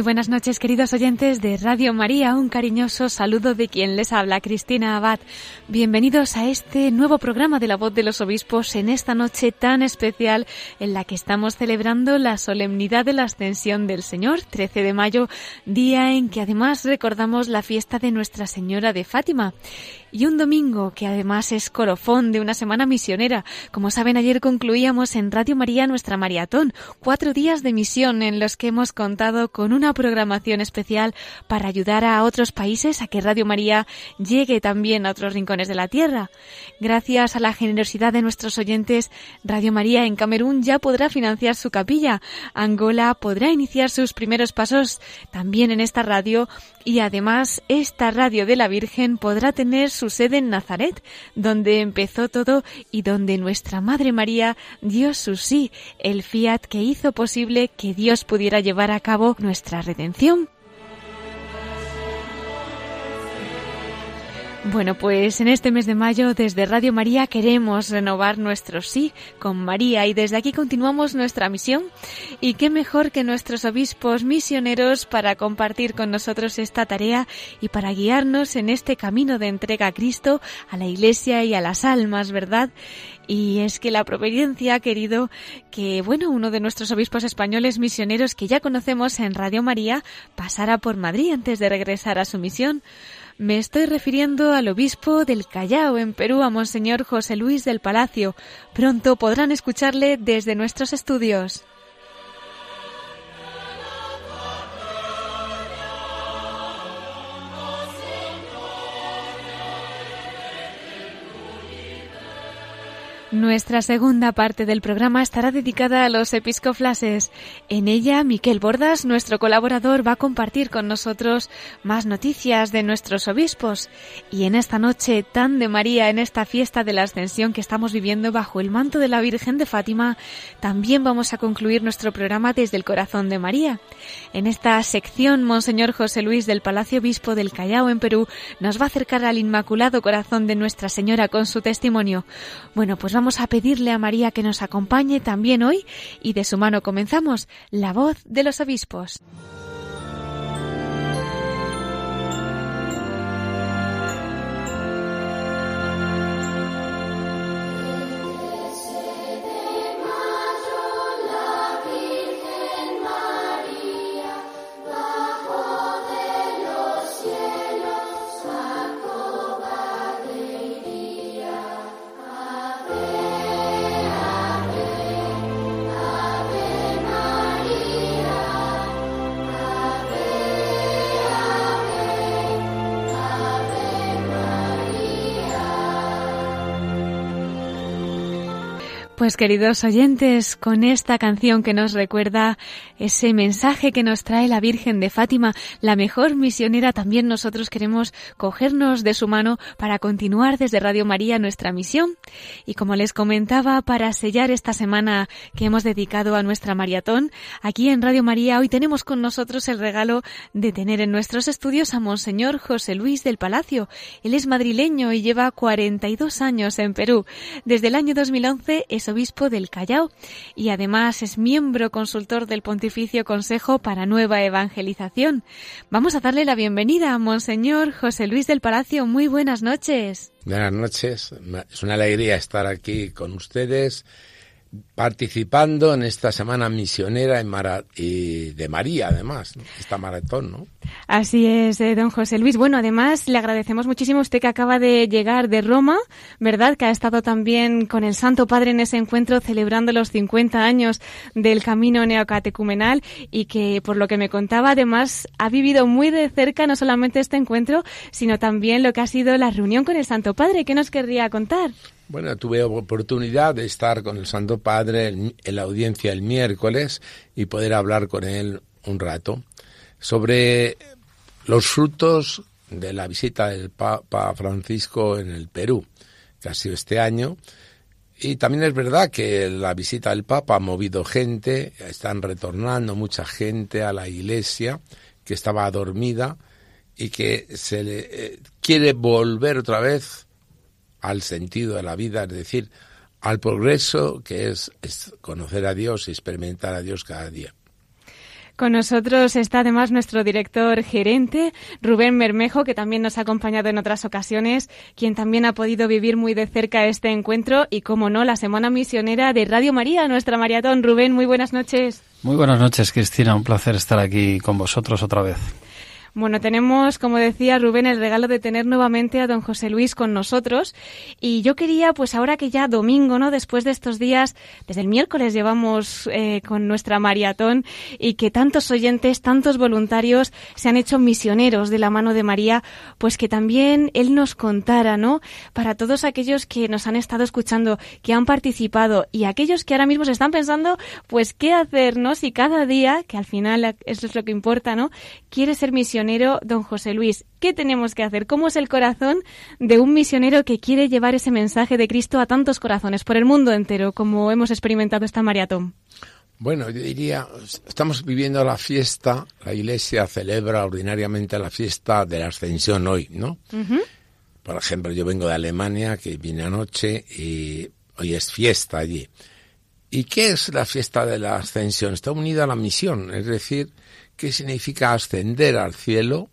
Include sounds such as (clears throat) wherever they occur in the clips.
Muy buenas noches, queridos oyentes de Radio María. Un cariñoso saludo de quien les habla, Cristina Abad. Bienvenidos a este nuevo programa de la voz de los obispos en esta noche tan especial en la que estamos celebrando la solemnidad de la ascensión del Señor, 13 de mayo, día en que además recordamos la fiesta de Nuestra Señora de Fátima y un domingo que además es colofón de una semana misionera. Como saben, ayer concluíamos en Radio María nuestra maratón, cuatro días de misión en los que hemos contado con una programación especial para ayudar a otros países a que Radio María llegue también a otros rincones de la tierra. Gracias a la generosidad de nuestros oyentes, Radio María en Camerún ya podrá financiar su capilla. Angola podrá iniciar sus primeros pasos también en esta radio y además esta radio de la Virgen podrá tener su sede en Nazaret, donde empezó todo y donde nuestra Madre María dio su sí, el fiat que hizo posible que Dios pudiera llevar a cabo nuestra redención. Bueno, pues en este mes de mayo desde Radio María queremos renovar nuestro sí con María y desde aquí continuamos nuestra misión y qué mejor que nuestros obispos misioneros para compartir con nosotros esta tarea y para guiarnos en este camino de entrega a Cristo, a la Iglesia y a las almas, ¿verdad? Y es que la providencia ha querido que, bueno, uno de nuestros obispos españoles misioneros que ya conocemos en Radio María pasara por Madrid antes de regresar a su misión. Me estoy refiriendo al obispo del Callao, en Perú, a Monseñor José Luis del Palacio. Pronto podrán escucharle desde nuestros estudios. Nuestra segunda parte del programa estará dedicada a los episcoflases. En ella, Miquel Bordas, nuestro colaborador, va a compartir con nosotros más noticias de nuestros obispos. Y en esta noche tan de María, en esta fiesta de la Ascensión que estamos viviendo bajo el manto de la Virgen de Fátima, también vamos a concluir nuestro programa desde el corazón de María. En esta sección, Monseñor José Luis del Palacio Obispo del Callao en Perú nos va a acercar al Inmaculado Corazón de Nuestra Señora con su testimonio. Bueno, pues vamos a pedirle a María que nos acompañe también hoy y de su mano comenzamos la voz de los obispos. Pues queridos oyentes, con esta canción que nos recuerda ese mensaje que nos trae la Virgen de Fátima, la mejor misionera, también nosotros queremos cogernos de su mano para continuar desde Radio María nuestra misión. Y como les comentaba, para sellar esta semana que hemos dedicado a nuestra maratón, aquí en Radio María hoy tenemos con nosotros el regalo de tener en nuestros estudios a Monseñor José Luis del Palacio. Él es madrileño y lleva 42 años en Perú. Desde el año 2011 es obispo del Callao y además es miembro consultor del Pontificio Consejo para Nueva Evangelización. Vamos a darle la bienvenida a Monseñor José Luis del Palacio. Muy buenas noches. Buenas noches. Es una alegría estar aquí con ustedes participando en esta semana misionera en de María, además, esta maratón, ¿no? Así es, eh, don José Luis. Bueno, además le agradecemos muchísimo a usted que acaba de llegar de Roma, ¿verdad? Que ha estado también con el Santo Padre en ese encuentro celebrando los 50 años del camino neocatecumenal y que, por lo que me contaba, además ha vivido muy de cerca no solamente este encuentro, sino también lo que ha sido la reunión con el Santo Padre. ¿Qué nos querría contar? Bueno, tuve oportunidad de estar con el Santo Padre en, la audiencia el miércoles y poder hablar con él un rato sobre los frutos de la visita del Papa Francisco en el Perú, que ha sido este año. Y también es verdad que la visita del Papa ha movido gente, están retornando mucha gente a la iglesia que estaba dormida y que se le eh, quiere volver otra vez al sentido de la vida, es decir, al progreso que es, es conocer a Dios y experimentar a Dios cada día. Con nosotros está además nuestro director gerente, Rubén Bermejo, que también nos ha acompañado en otras ocasiones, quien también ha podido vivir muy de cerca este encuentro y, como no, la Semana Misionera de Radio María, nuestra maratón. Rubén, muy buenas noches. Muy buenas noches, Cristina. Un placer estar aquí con vosotros otra vez. Bueno, tenemos, como decía Rubén, el regalo de tener nuevamente a don José Luis con nosotros. Y yo quería, pues ahora que ya domingo, ¿no? Después de estos días, desde el miércoles llevamos eh, con nuestra maratón y que tantos oyentes, tantos voluntarios se han hecho misioneros de la mano de María, pues que también él nos contara, ¿no? Para todos aquellos que nos han estado escuchando, que han participado y aquellos que ahora mismo se están pensando, pues qué hacer, ¿no? Si cada día, que al final eso es lo que importa, ¿no? Quiere ser misionero don José Luis. ¿Qué tenemos que hacer? ¿Cómo es el corazón de un misionero que quiere llevar ese mensaje de Cristo a tantos corazones por el mundo entero, como hemos experimentado esta maratón? Bueno, yo diría, estamos viviendo la fiesta, la Iglesia celebra ordinariamente la fiesta de la Ascensión hoy, ¿no? Por ejemplo, yo vengo de Alemania, que vine anoche, y hoy es fiesta allí. ¿Y qué es la fiesta de la Ascensión? Está unida a la misión, es decir, ¿Qué significa ascender al cielo?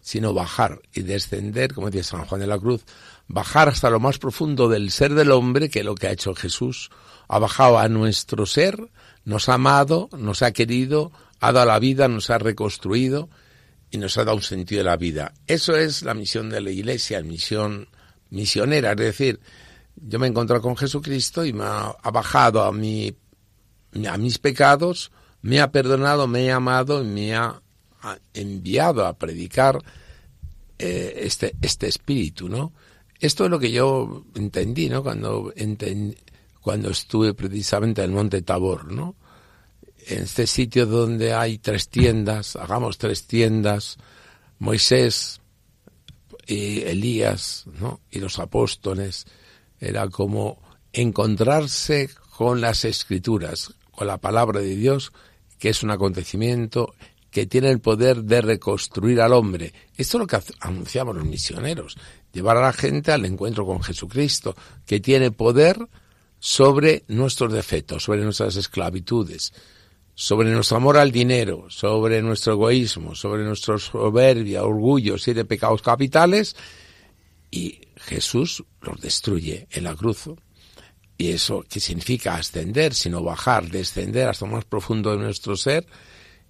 Sino bajar y descender, como dice San Juan de la Cruz, bajar hasta lo más profundo del ser del hombre, que es lo que ha hecho Jesús. Ha bajado a nuestro ser, nos ha amado, nos ha querido, ha dado la vida, nos ha reconstruido y nos ha dado un sentido de la vida. Eso es la misión de la Iglesia, misión misionera, es decir, yo me he encontrado con Jesucristo y me ha, bajado a, mi, a mis pecados, me ha perdonado, me ha amado y me ha enviado a predicar eh, este, este espíritu, ¿no? Esto es lo que yo entendí, ¿no? Cuando, cuando estuve precisamente en el Monte Tabor, ¿no? En este sitio donde hay tres tiendas, hagamos tres tiendas, Moisés y Elías, ¿no? Y los apóstoles, era como encontrarse con las escrituras, con la palabra de Dios que es un acontecimiento que tiene el poder de reconstruir al hombre. Esto es lo que anunciamos los misioneros, llevar a la gente al encuentro con Jesucristo, que tiene poder sobre nuestros defectos, sobre nuestras esclavitudes, sobre nuestro amor al dinero, sobre nuestro egoísmo, sobre nuestra soberbia, orgullo, siete pecados capitales, y Jesús los destruye en la cruz. Y eso que significa ascender, sino bajar, descender hasta lo más profundo de nuestro ser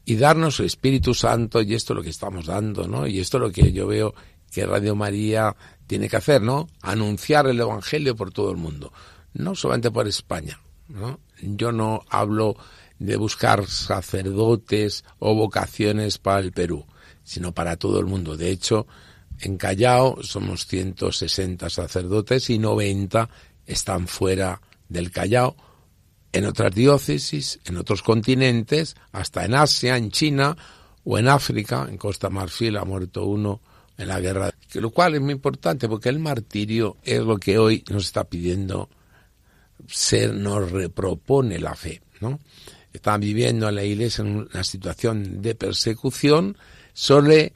y darnos su Espíritu Santo, y esto es lo que estamos dando, ¿no? Y esto es lo que yo veo que Radio María tiene que hacer, ¿no? Anunciar el Evangelio por todo el mundo, no solamente por España, ¿no? Yo no hablo de buscar sacerdotes o vocaciones para el Perú, sino para todo el mundo. De hecho, en Callao somos 160 sacerdotes y 90 están fuera del Callao, en otras diócesis, en otros continentes, hasta en Asia, en China o en África, en Costa Marfil ha muerto uno en la guerra, lo cual es muy importante porque el martirio es lo que hoy nos está pidiendo se nos repropone la fe, ¿no? Están viviendo en la iglesia en una situación de persecución sobre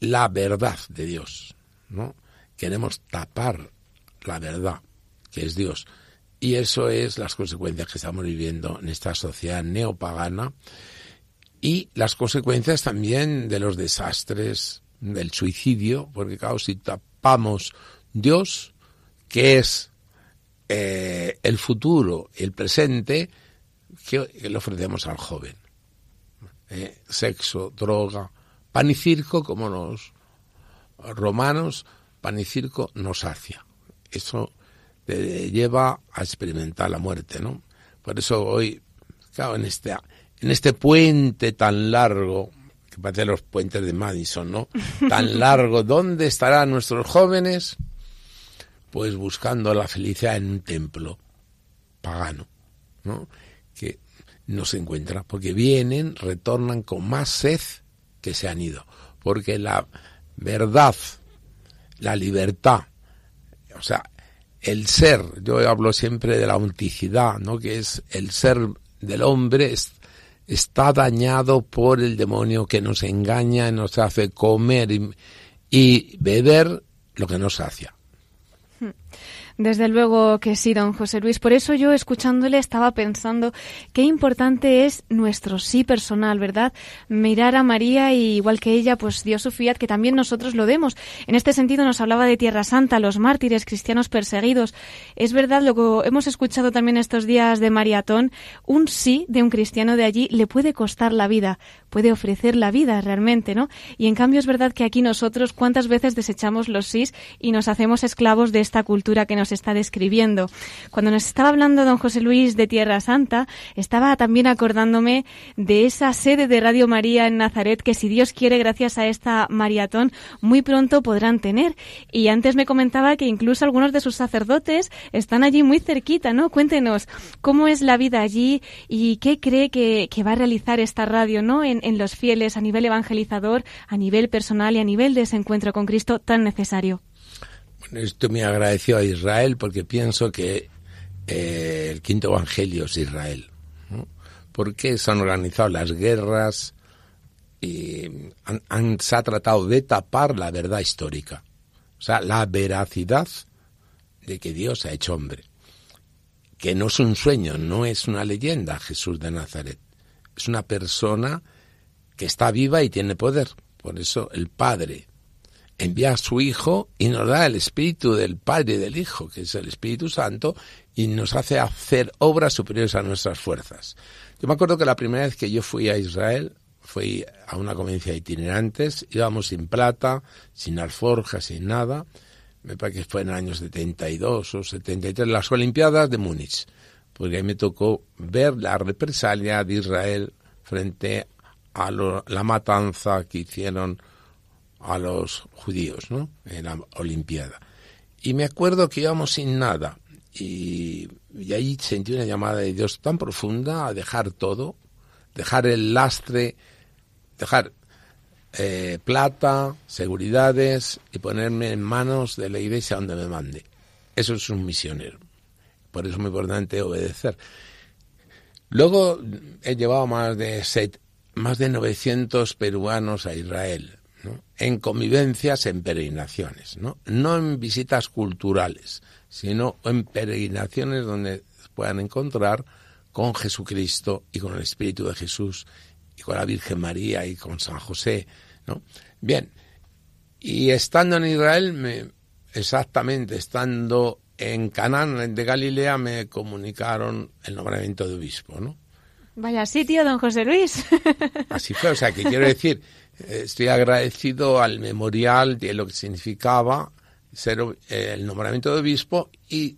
la verdad de Dios, ¿no? Queremos tapar la verdad que es Dios. Y eso es las consecuencias que estamos viviendo en esta sociedad neopagana y las consecuencias también de los desastres, del suicidio, porque claro, si tapamos Dios, que es eh, el futuro, el presente, que, le ofrecemos al joven. Eh, sexo, droga, pan y circo, como los romanos, pan y circo nos sacia. Eso te lleva a experimentar la muerte, ¿no? Por eso hoy, claro, en este, en este puente tan largo, que parece los puentes de Madison, ¿no? (laughs) Tan largo, ¿dónde estarán nuestros jóvenes? pues buscando la felicidad en un templo pagano, ¿no? Que no se encuentra, porque vienen, retornan con más sed que se han ido, porque la verdad, la libertad, o sea, el ser, yo hablo siempre de la autenticidad, ¿no? Que es el ser del hombre está dañado por el demonio que nos engaña y nos hace comer y, beber lo que nos sacia. Desde luego que sí, don José Luis. Por eso yo escuchándole estaba pensando qué importante es nuestro sí personal, ¿verdad? Mirar a María y igual que ella, pues dio su fiat, que también nosotros lo demos. En este sentido nos hablaba de Tierra Santa, los mártires cristianos perseguidos. Es verdad, lo que hemos escuchado también estos días de Mariatón, un sí de un cristiano de allí le puede costar la vida, puede ofrecer la vida realmente, ¿no? Y en cambio es verdad que aquí nosotros cuántas veces desechamos los sís y nos hacemos esclavos de esta cultura que nos está describiendo. Cuando nos estaba hablando don José Luis de Tierra Santa, estaba también acordándome de esa sede de Radio María en Nazaret que si Dios quiere, gracias a esta maratón, muy pronto podrán tener. Y antes me comentaba que incluso algunos de sus sacerdotes están allí muy cerquita, ¿no? Cuéntenos cómo es la vida allí y qué cree que, va a realizar esta radio, ¿no? En, en los fieles a nivel evangelizador, a nivel personal y a nivel de ese encuentro con Cristo tan necesario. Estoy muy agradecido a Israel porque pienso que eh, el quinto evangelio es Israel. Porque se han organizado las guerras y han, se ha tratado de tapar la verdad histórica. O sea, la veracidad de que Dios ha hecho hombre. Que no es un sueño, no es una leyenda Jesús de Nazaret. Es una persona que está viva y tiene poder. Por eso el Padre envía a su Hijo y nos da el Espíritu del Padre y del Hijo, que es el Espíritu Santo, y nos hace hacer obras superiores a nuestras fuerzas. Yo me acuerdo que la primera vez que yo fui a Israel, fui a una conveniencia de itinerantes, íbamos sin plata, sin alforja, sin nada, me parece que fue en el año 72 o 73, las Olimpiadas de Múnich, porque ahí me tocó ver la represalia de Israel frente a la matanza que hicieron a los judíos, ¿no? En la Olimpiada. Y me acuerdo que íbamos sin nada y, ahí sentí una llamada de Dios tan profunda a dejar todo, dejar el lastre, dejar eh, plata, seguridades y ponerme en manos de la iglesia donde me mande. Eso es un misionero. Por eso es muy importante obedecer. Luego he llevado más de, más de 900 peruanos a Israel en convivencias, en peregrinaciones, ¿no? no en visitas culturales, sino en peregrinaciones donde puedan encontrar con Jesucristo y con el Espíritu de Jesús y con la Virgen María y con San José, ¿no? Bien, y estando en Israel, me, exactamente, estando en Canaán de Galilea, me comunicaron el nombramiento de obispo, ¿no? Vaya sitio, don José Luis. (laughs) Así fue, o sea, que quiero decir estoy agradecido al memorial de lo que significaba ser eh, el nombramiento de obispo y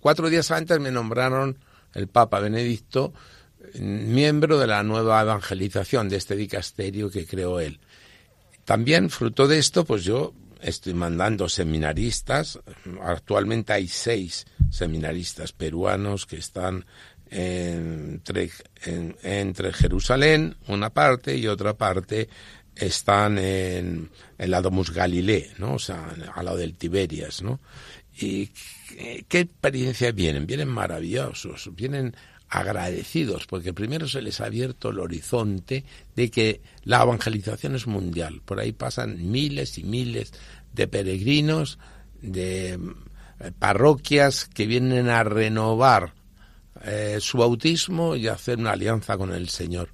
cuatro días antes me nombraron el Papa Benedicto miembro de la nueva evangelización de este dicasterio que creó él. También fruto de esto, pues yo estoy mandando seminaristas. Actualmente hay seis seminaristas peruanos que están entre, entre Jerusalén, una parte, y otra parte están en, el la Domus Galilei, ¿no? O sea, al lado del Tiberias, ¿no? ¿Y qué, experiencia vienen? Vienen maravillosos, vienen agradecidos, porque primero se les ha abierto el horizonte de que la evangelización es mundial. Por ahí pasan miles y miles de peregrinos, de eh, parroquias que vienen a renovar eh, su bautismo y a hacer una alianza con el Señor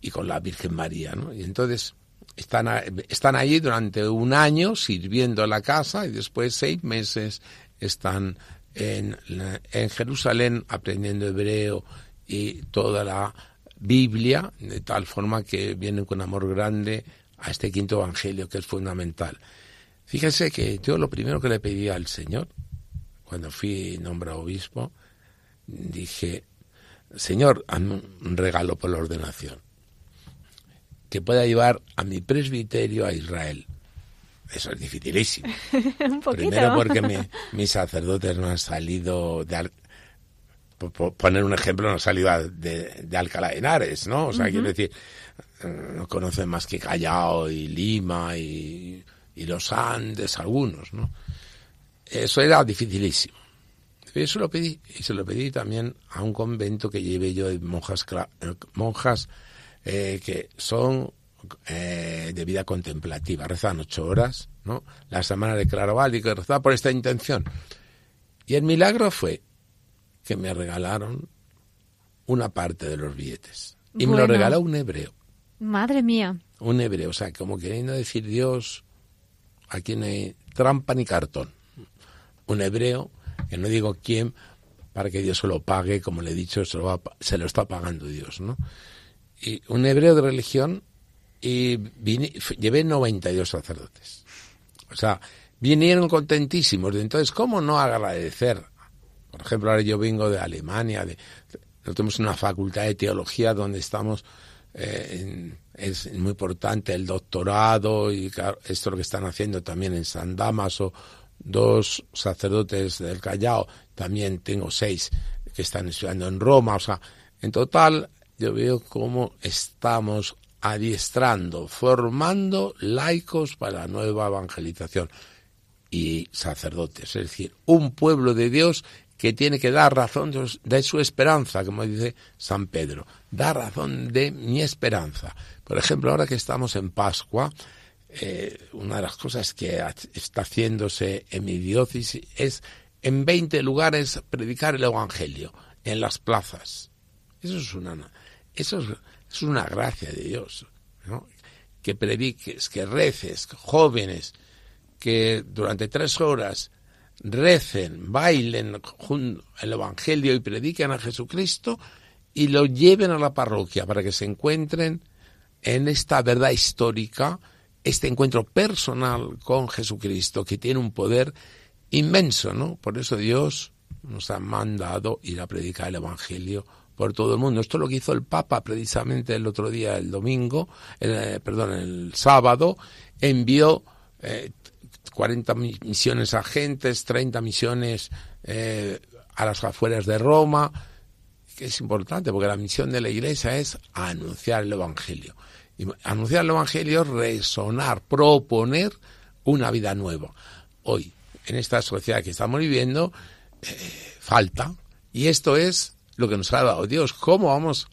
y con la Virgen María. Y entonces están, están allí durante un año sirviendo la casa y después seis meses están en, en Jerusalén aprendiendo hebreo y toda la Biblia, de tal forma que vienen con amor grande a este quinto evangelio que es fundamental. Fíjese que yo lo primero que le pedí al Señor, cuando fui nombrado obispo, dije, Señor, hazme un regalo por la ordenación que pueda llevar a mi presbiterio a Israel. eso es dificilísimo. (laughs) Un poquito. Primero porque mi- mis sacerdotes no han salido de... Al- por- poner un ejemplo, no han salido de, de Alcalá de Henares, ¿no? O sea, quiero decir, no conocen más que Callao y Lima y, y los Andes, algunos, ¿no? Eso era dificilísimo. Y eso lo pedí, y se lo pedí también a un convento que llevé yo de monjas, eh, monjas eh, que son eh, de vida contemplativa, rezan ocho horas, ¿no? La semana de Claroval y que rezaba por esta intención. Y el milagro fue que me regalaron una parte de los billetes. Y me lo regaló un hebreo Madre mía. un hebreo, o sea, como queriendo decir Dios, aquí no hay trampa ni cartón. Un hebreo, que no digo quién, para que Dios se lo pague, como le he dicho, se lo, va se lo está pagando Dios, ¿no? Y un hebreo de religión, y vine- llevé 92 sacerdotes. O sea, vinieron contentísimos. Entonces, ¿cómo no agradecer? Por ejemplo, ahora yo vengo de Alemania, de, tenemos una facultad de teología donde estamos, eh, es muy importante el doctorado y claro, esto es lo que están haciendo también en San Damaso, dos sacerdotes del Callao, también tengo seis que están estudiando en Roma, o sea, en total yo veo cómo estamos adiestrando, formando laicos para la nueva evangelización y sacerdotes, es decir, un pueblo de Dios que tiene que dar razón de su- esperanza, como dice San Pedro, da razón de mi esperanza. Por ejemplo, ahora que estamos en Pascua, eh, una de las cosas que está haciéndose en mi diócesis es en 20 lugares predicar el Evangelio, en las plazas. Eso es una, eso es, una gracia de Dios. Que prediques, que reces, jóvenes, que durante tres horas recen, bailen el Evangelio y prediquen a Jesucristo y lo lleven a la parroquia para que se encuentren en esta verdad histórica, este encuentro personal con Jesucristo que tiene un poder inmenso, ¿no? Por eso Dios nos ha mandado ir a predicar el Evangelio por todo el mundo. Esto es lo que hizo el Papa precisamente el otro día, el domingo, eh, perdón, el sábado, envió eh, 40 mi- misiones agentes, 30 misiones eh, a las afueras de Roma, que es importante porque la misión de la Iglesia es anunciar el Evangelio. Anunciar el Evangelio es resonar, proponer una vida nueva. Hoy, en esta sociedad que estamos viviendo, eh, falta. Y esto es lo que nos ha dado Dios. ¿Cómo vamos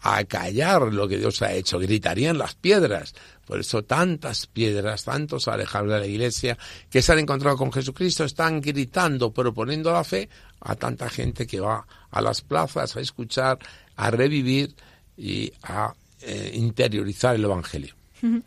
a callar lo que Dios ha hecho? Gritarían las piedras. Por eso tantas piedras, tantos alejados de la iglesia que se han encontrado con Jesucristo están gritando, proponiendo la fe a tanta gente que va a las plazas a escuchar, a revivir y a eh, interiorizar el Evangelio. (laughs)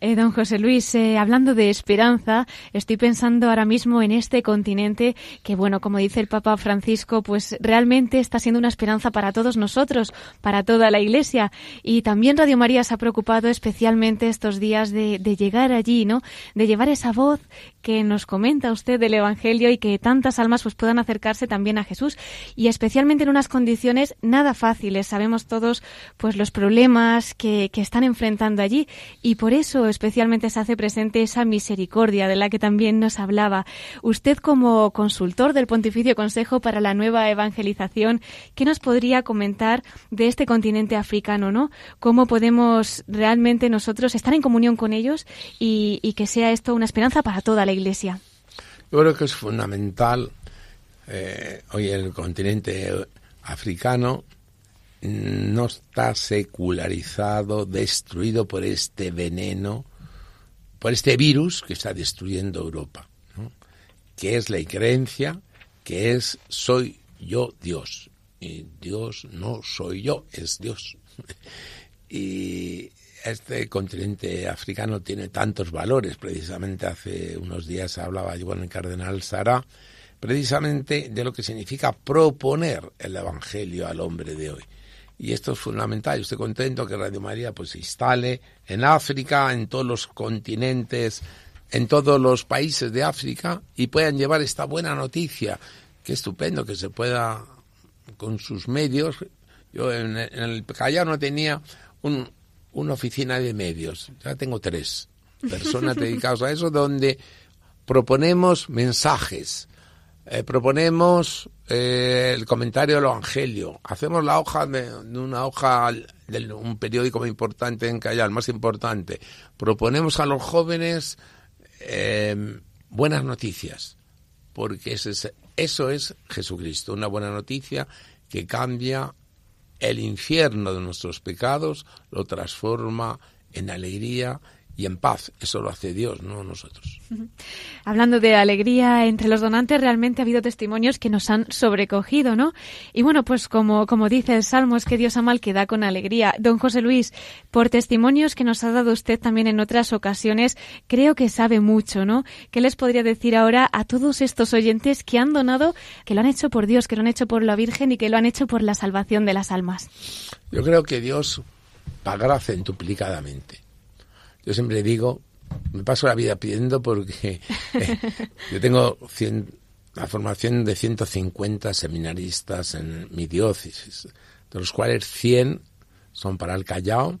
Eh, don José Luis, eh, hablando de esperanza, estoy pensando ahora mismo en este continente que, bueno, como dice el Papa Francisco, pues realmente está siendo una esperanza para todos nosotros, para toda la Iglesia. Y también Radio María se ha preocupado especialmente estos días de, llegar allí, ¿no? De llevar esa voz que nos comenta usted del Evangelio y que tantas almas pues puedan acercarse también a Jesús y especialmente en unas condiciones nada fáciles. Sabemos todos pues los problemas que están enfrentando allí y por eso especialmente se hace presente esa misericordia de la que también nos hablaba. Usted como consultor del Pontificio Consejo para la Nueva Evangelización, ¿qué nos podría comentar de este continente africano, no? ¿Cómo podemos realmente nosotros estar en comunión con ellos y, que sea esto una esperanza para toda la Iglesia? Yo creo que es fundamental eh, hoy el continente africano no está secularizado, destruido por este veneno, por este virus que está destruyendo Europa, ¿no? que es la creencia, que es soy yo Dios. Y Dios no soy yo, es Dios. (laughs) y este continente africano tiene tantos valores. Precisamente hace unos días hablaba yo con el cardenal Sara, precisamente de lo que significa proponer el Evangelio al hombre de hoy. Y esto es fundamental. Yo estoy contento que Radio María pues se instale en África, en todos los continentes, en todos los países de África y puedan llevar esta buena noticia. Qué estupendo que se pueda con sus medios. Yo en, en el Callao no tenía un, una oficina de medios, ya tengo tres. personas (laughs) dedicadas a eso, donde proponemos mensajes, eh, proponemos eh, el comentario del Evangelio, hacemos la hoja de, una hoja un periódico muy importante en Callao, el más importante, proponemos a los jóvenes eh, buenas noticias, porque eso es, eso es Jesucristo, una buena noticia que cambia el infierno de nuestros pecados, lo transforma en alegría y en paz. Eso lo hace Dios, no nosotros. Hablando de alegría entre los donantes, realmente ha habido testimonios que nos han sobrecogido, ¿no? Y bueno, pues como, como dice el Salmo, es que Dios ama al que da con alegría. Don José Luis, por testimonios que nos ha dado usted también en otras ocasiones, creo que sabe mucho, ¿no? ¿Qué les podría decir ahora a todos estos oyentes que han donado, que lo han hecho por Dios, que lo han hecho por la Virgen y que lo han hecho por la salvación de las almas? Yo creo que Dios pagará centuplicadamente. Yo siempre digo, me paso la vida pidiendo porque (laughs) eh, yo tengo la formación de 150 seminaristas en mi diócesis, de los cuales 100 son para el Callao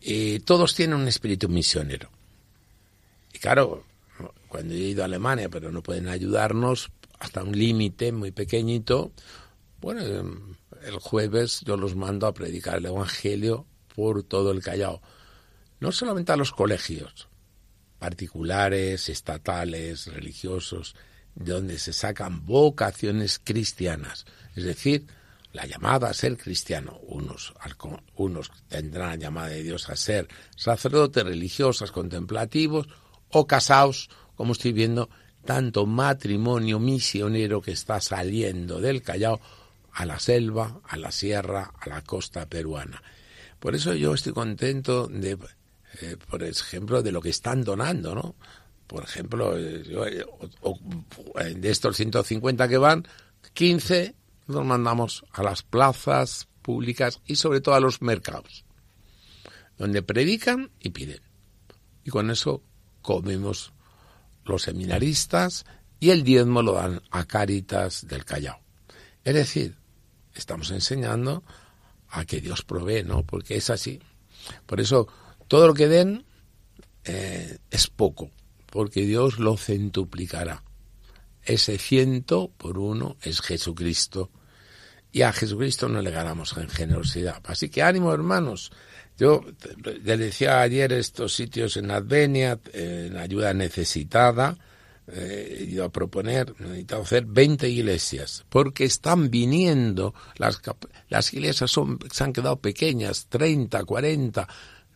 y todos tienen un espíritu misionero. Y claro, cuando he ido a Alemania, pero no pueden ayudarnos hasta un límite muy pequeñito, bueno, el jueves yo los mando a predicar el Evangelio por todo el Callao no solamente a los colegios particulares, estatales, religiosos, donde se sacan vocaciones cristianas, es decir, la llamada a ser cristiano. Unos, unos tendrán la llamada de Dios a ser sacerdotes, religiosos, contemplativos o casados, como estoy viendo, tanto matrimonio misionero que está saliendo del Callao a la selva, a la sierra, a la costa peruana. Por eso yo estoy contento de eh, por ejemplo, de lo que están donando, ¿no? Por ejemplo, eh, eh, de estos 150 que van, 15 nos mandamos a las plazas públicas y sobre todo a los mercados, donde predican y piden. Y con eso comemos los seminaristas y el diezmo lo dan a Cáritas del Callao. Es decir, estamos enseñando a que Dios provee, ¿no? Porque es así. Por eso todo lo que den eh, es poco, porque Dios lo centuplicará. Ese ciento por uno es Jesucristo. Y a Jesucristo no le ganamos en generosidad. Así que ánimo, hermanos. Yo le decía ayer estos sitios en Advenia, en ayuda necesitada, eh, he ido a proponer, necesitado hacer 20 iglesias, porque están viniendo, las, las iglesias son, se han quedado pequeñas, 30, 40,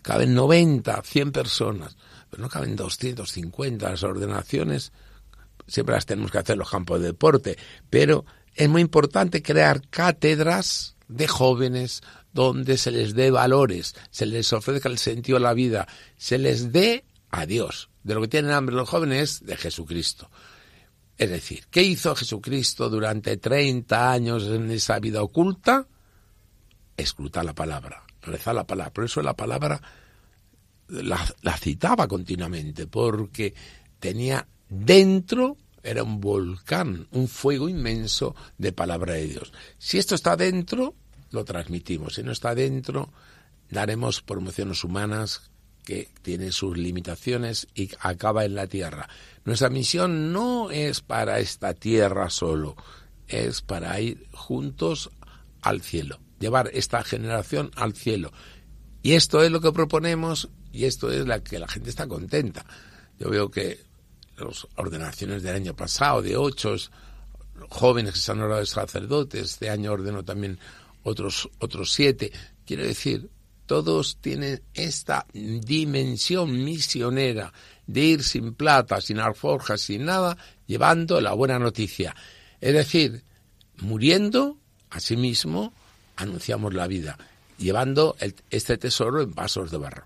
caben 90, 100 personas, pero no caben 250. Las ordenaciones siempre las tenemos que hacer en los campos de deporte, pero es muy importante crear cátedras de jóvenes donde se les dé valores, se les ofrezca el sentido de la vida, se les dé a Dios. De lo que tienen hambre los jóvenes de Jesucristo. Es decir, ¿qué hizo Jesucristo durante 30 años en esa vida oculta? Escrutar la palabra, rezar la palabra. Por eso la palabra la, citaba continuamente, porque tenía dentro, era un volcán, un fuego inmenso de palabra de Dios. Si esto está dentro, lo transmitimos. Si no está dentro, daremos promociones humanas que tienen sus limitaciones y acaba en la tierra. Nuestra misión no es para esta tierra solo, es para ir juntos al cielo, llevar esta generación al cielo. Y esto es lo que proponemos y esto es la que la gente está contenta. Yo veo que las ordenaciones del año pasado, de ocho jóvenes que se han orado de sacerdotes, este año ordenó también otros, otros siete. Quiero decir, todos tienen esta dimensión misionera de ir sin plata, sin alforjas, sin nada, llevando la buena noticia. Es decir, muriendo, asimismo, anunciamos la vida, llevando este tesoro en vasos de barro.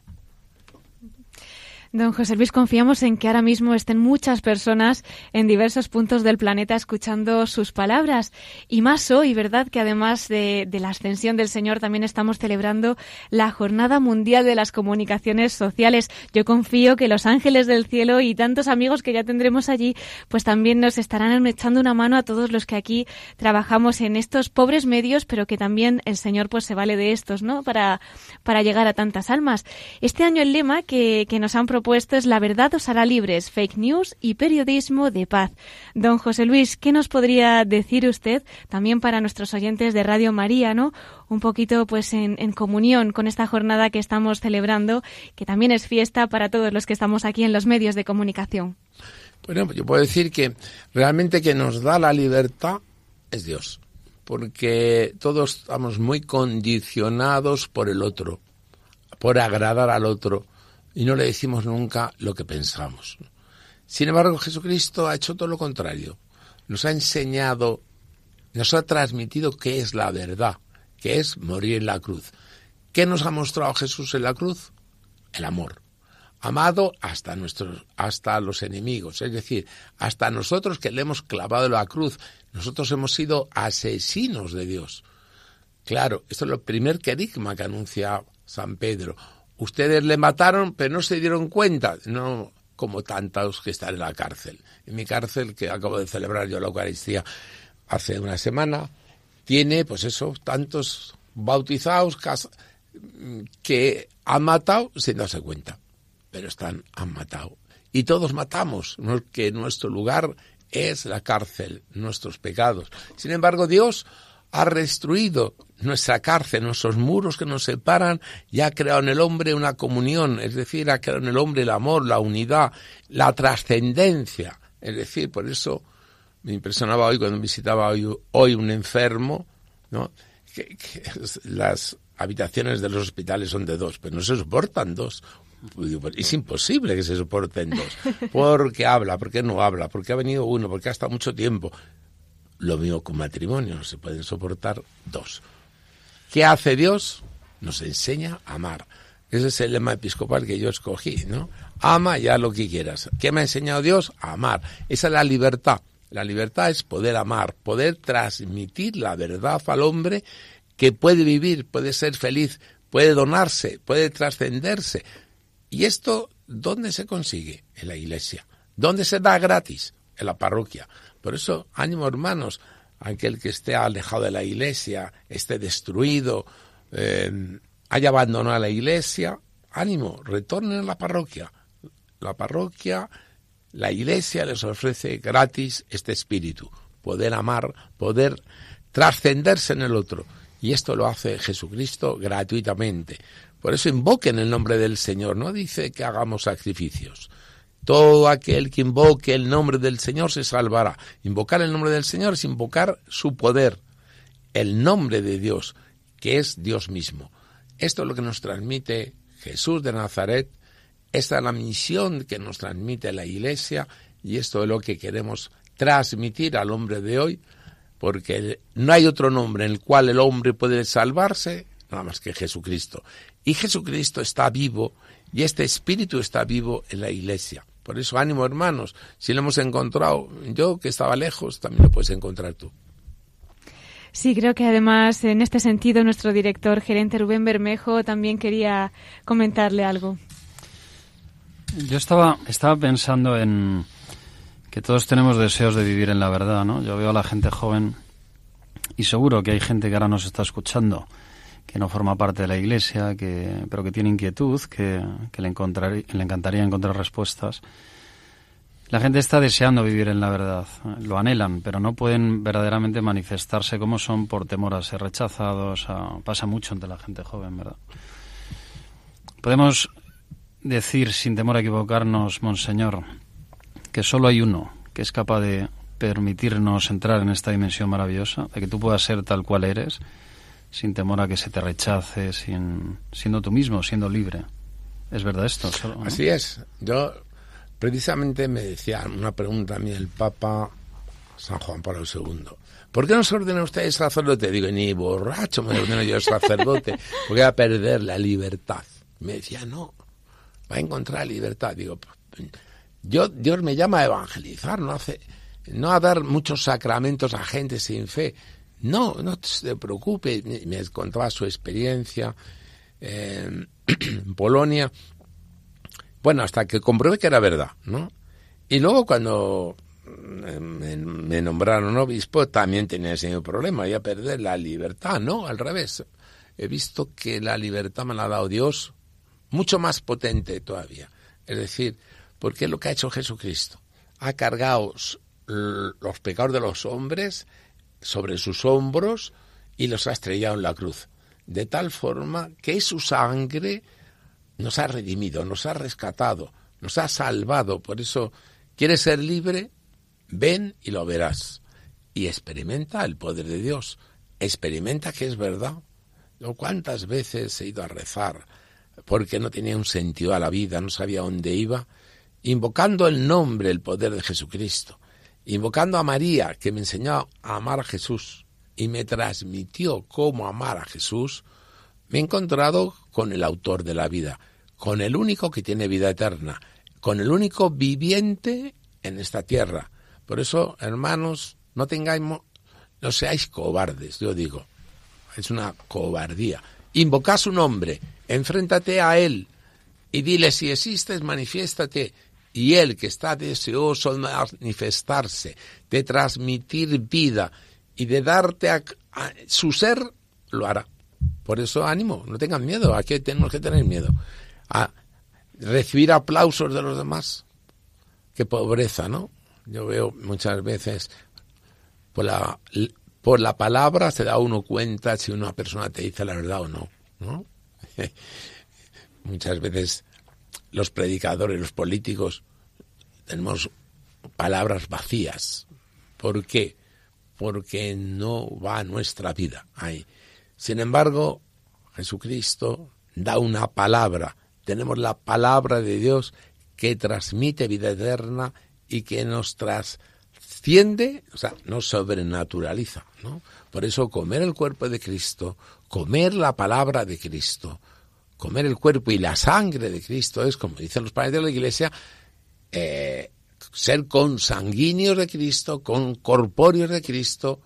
Don José Luis, confiamos en que ahora mismo estén muchas personas en diversos puntos del planeta escuchando sus palabras. Y más hoy, ¿verdad? Que además de, la ascensión del Señor también estamos celebrando la Jornada Mundial de las Comunicaciones Sociales. Yo confío que los ángeles del cielo y tantos amigos que ya tendremos allí, pues también nos estarán echando una mano a todos los que aquí trabajamos en estos pobres medios, pero que también el Señor pues se vale de estos, ¿no? Para, para llegar a tantas almas. Este año el lema que, que nos han propuesto propuesto es La verdad os hará libres, fake news y periodismo de paz. Don José Luis, ¿qué nos podría decir usted también para nuestros oyentes de Radio María, ¿no? Un poquito pues en, en comunión con esta jornada que estamos celebrando, que también es fiesta para todos los que estamos aquí en los medios de comunicación. Bueno, yo puedo decir que realmente que nos da la libertad es Dios, porque todos estamos muy condicionados por el otro, por agradar al otro, y no le decimos nunca lo que pensamos. Sin embargo, Jesucristo ha hecho todo lo contrario. Nos ha enseñado, nos ha transmitido qué es la verdad, que es morir en la cruz. ¿Qué nos ha mostrado Jesús en la cruz? El amor amado hasta nuestros hasta los enemigos, es decir, hasta nosotros que le hemos clavado la cruz, nosotros hemos sido asesinos de Dios. Claro, esto es lo primer querigma que anuncia San Pedro. Ustedes le mataron, pero no se dieron cuenta, no como tantos que están en la cárcel. En mi cárcel, que acabo de celebrar yo la Eucaristía hace una semana, tiene, pues eso, tantos bautizados que han matado sin darse cuenta pero están, han matado. Y todos matamos, que nuestro lugar es la cárcel, nuestros pecados. Sin embargo, Dios ha destruido nuestra cárcel, nuestros muros que nos separan, y ha creado en el hombre una comunión, es decir, ha creado en el hombre el amor, la unidad, la trascendencia. Es decir, por eso me impresionaba hoy cuando visitaba hoy, un enfermo, ¿no? que, las habitaciones de los hospitales son de dos, pero no se soportan dos. Es imposible que se soporten dos. (laughs) Porque habla, porque no habla, porque ha venido uno, porque ha estado mucho tiempo. Lo mismo con matrimonio, no se pueden soportar dos. ¿Qué hace Dios? Nos enseña a amar. Ese es el lema episcopal que yo escogí, ¿no? Ama ya lo que quieras. ¿Qué me ha enseñado Dios? A amar. Esa es la libertad. La libertad es poder amar, poder transmitir la verdad al hombre que puede vivir, puede ser feliz, puede donarse, puede trascenderse, ¿Y esto dónde se consigue? En la iglesia. ¿Dónde se da gratis? En la parroquia. Por eso, ánimo hermanos, aquel que esté alejado de la iglesia, esté destruido, eh, haya abandonado la iglesia, ánimo, retornen a la parroquia. La parroquia, la iglesia les ofrece gratis este espíritu, poder amar, poder trascenderse en el otro. Y esto lo hace Jesucristo gratuitamente. Por eso invoquen el nombre del Señor, no dice que hagamos sacrificios. Todo aquel que invoque el nombre del Señor se salvará. Invocar el nombre del Señor es invocar su poder, el nombre de Dios, que es Dios mismo. Esto es lo que nos transmite Jesús de Nazaret, esta es la misión que nos transmite la Iglesia y esto es lo que queremos transmitir al hombre de hoy, porque no hay otro nombre en el cual el hombre puede salvarse nada más que Jesucristo. Y Jesucristo está vivo y este Espíritu está vivo en la Iglesia. Por eso, ánimo hermanos, si lo hemos encontrado yo que estaba lejos, también lo puedes encontrar tú. Sí, creo que además en este sentido nuestro director gerente Rubén Bermejo también quería comentarle algo. Yo estaba, estaba pensando en que todos tenemos deseos de vivir en la verdad, ¿no? Yo veo a la gente joven y seguro que hay gente que ahora nos está escuchando que no forma parte de la Iglesia, que, pero que tiene inquietud, que, le, le encantaría encontrar respuestas. La gente está deseando vivir en la verdad, lo anhelan, pero no pueden verdaderamente manifestarse como son por temor a ser rechazados. pasa mucho entre la gente joven, ¿verdad? Podemos decir, sin temor a equivocarnos, Monseñor, que solo hay uno que es capaz de permitirnos entrar en esta dimensión maravillosa, de que tú puedas ser tal cual eres sin temor a que se te rechace, sin, siendo tú mismo, siendo libre. ¿Es verdad esto? Así es. Yo precisamente me decía una pregunta a mí el Papa San Juan Pablo II. ¿Por qué no se ordena usted sacerdote? Digo, ni borracho me ordeno yo sacerdote, (laughs) porque va a perder la libertad. Me decía, no, va a encontrar libertad. Digo, yo, Dios me llama a evangelizar, no, hace, no a dar muchos sacramentos a gente sin fe. No, no se preocupe, me contaba su experiencia en (clears throat) Polonia. Bueno, hasta que comprobé que era verdad, ¿no? Y luego cuando me, nombraron obispo también tenía ese mismo problema, a perder la libertad, no, al revés. He visto que la libertad me la ha dado Dios mucho más potente todavía. Es Es decir, porque es lo que ha hecho Jesucristo. Ha cargado los pecados de los hombres sobre sus hombros y los ha estrellado en la cruz. De tal forma que su sangre nos ha redimido, nos ha rescatado, nos ha salvado. Por eso, ¿quieres ser libre? Ven y lo verás. Y experimenta el poder de Dios. Experimenta que es verdad. Cuántas veces he ido a rezar porque no tenía un sentido a la vida, no sabía dónde iba, invocando el nombre, el poder de Jesucristo, invocando a María, que me enseñó a amar a Jesús y me transmitió cómo amar a Jesús, me he encontrado con el autor de la vida, con el único que tiene vida eterna, con el único viviente en esta tierra. Por eso, hermanos, no tengáis, no seáis cobardes, yo digo. Es una cobardía. Invoca su nombre, enfréntate a él y dile si existes, manifiéstate. Y él que está deseoso de manifestarse, de transmitir vida y de darte a, su ser, lo hará. Por eso ánimo, no tengan miedo, aquí tenemos que tener miedo. A recibir aplausos de los demás. Qué pobreza, ¿no? Yo veo muchas veces por la, por la palabra se da uno cuenta si una persona te dice la verdad o no, ¿no? (laughs) muchas veces los predicadores, los políticos, tenemos palabras vacías. ¿Por qué? Porque no va nuestra vida ahí. Sin embargo, Jesucristo da una palabra. Tenemos la palabra de Dios que transmite vida eterna y que nos trasciende, o sea, nos sobrenaturaliza, ¿no? Por eso comer el cuerpo de Cristo, comer la palabra de Cristo, comer el cuerpo y la sangre de Cristo es, como dicen los padres de la Iglesia, eh, ser consanguíneos de Cristo, con corpóreos de Cristo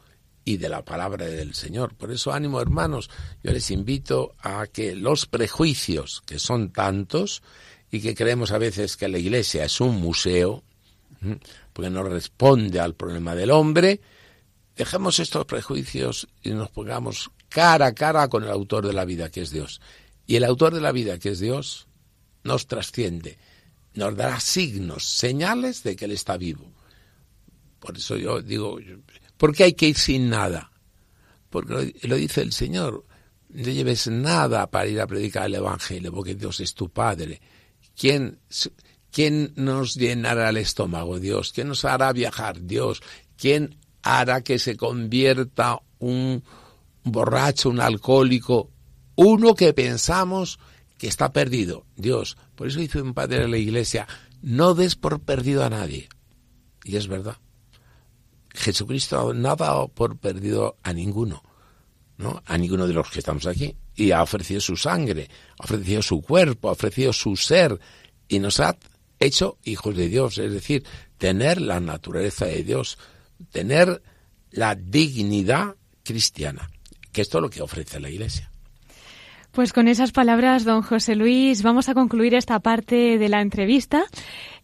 y de la palabra del Señor. Por eso, ánimo hermanos, yo les invito a que los prejuicios, que son tantos, y que creemos a veces que la Iglesia es un museo, porque no responde al problema del hombre, dejemos estos prejuicios y nos pongamos cara a cara con el autor de la vida, que es Dios. Y el autor de la vida, que es Dios, nos trasciende nos dará signos, señales de que Él está vivo. Por eso yo digo, ¿por qué hay que ir sin nada? Porque lo, dice el Señor, no lleves nada para ir a predicar el Evangelio, porque Dios es tu Padre. ¿Quién, ¿Quién nos llenará el estómago? Dios. ¿Quién nos hará viajar? Dios. ¿Quién hará que se convierta un borracho, un alcohólico? Uno que pensamos que está perdido. Dios. Por eso dice un padre de la iglesia, no des por perdido a nadie. Y es verdad. Jesucristo no ha dado por perdido a ninguno, ¿no? A ninguno de los que estamos aquí. Y ha ofrecido su sangre, ha ofrecido su cuerpo, ha ofrecido su ser y nos ha hecho hijos de Dios, es decir, tener la naturaleza de Dios, tener la dignidad cristiana, que esto es lo que ofrece la Iglesia. Pues con esas palabras, don José Luis, vamos a concluir esta parte de la entrevista.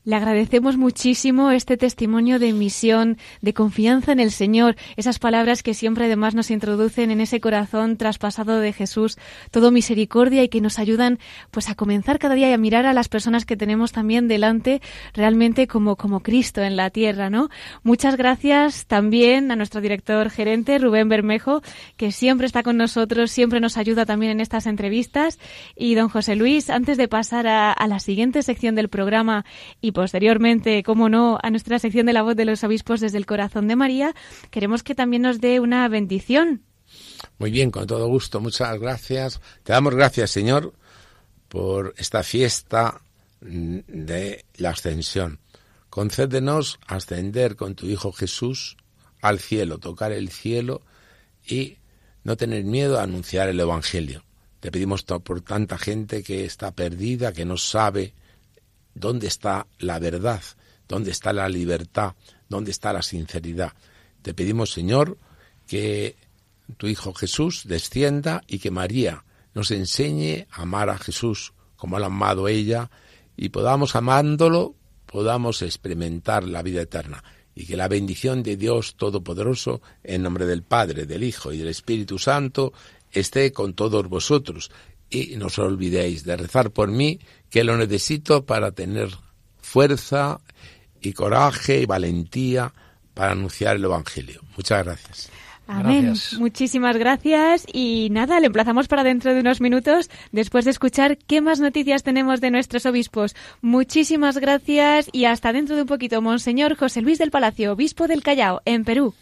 Le agradecemos muchísimo este testimonio de misión, de confianza en el Señor, esas palabras que siempre además nos introducen en ese corazón traspasado de Jesús, todo misericordia y que nos ayudan pues a comenzar cada día y a mirar a las personas que tenemos también delante realmente como, como Cristo en la tierra, ¿no? Muchas gracias también a nuestro director gerente, Rubén Bermejo, que siempre está con nosotros, siempre nos ayuda también en estas entrevistas. Y don José Luis, antes de pasar a, a la siguiente sección del programa y posteriormente, como no, a nuestra sección de la voz de los obispos desde el corazón de María, queremos que también nos dé una bendición. Muy bien, con todo gusto, muchas gracias. Te damos gracias, Señor, por esta fiesta de la ascensión. Concédenos ascender con tu Hijo Jesús al cielo, tocar el cielo y no tener miedo a anunciar el Evangelio. Te pedimos por tanta gente que está perdida, que no sabe ¿Dónde está la verdad? ¿Dónde está la libertad? ¿Dónde está la sinceridad? Te pedimos, Señor, que tu Hijo Jesús descienda y que María nos enseñe a amar a Jesús como lo ha amado ella y podamos amándolo, podamos experimentar la vida eterna y que la bendición de Dios Todopoderoso, en nombre del Padre, del Hijo y del Espíritu Santo, esté con todos vosotros y no os olvidéis de rezar por mí, que lo necesito para tener fuerza y coraje y valentía para anunciar el Evangelio. Muchas gracias. Amén. Muchísimas gracias y nada, le emplazamos para dentro de unos minutos después de escuchar qué más noticias tenemos de nuestros obispos. Muchísimas gracias y hasta dentro de un poquito, Monseñor José Luis del Palacio, obispo del Callao, en Perú.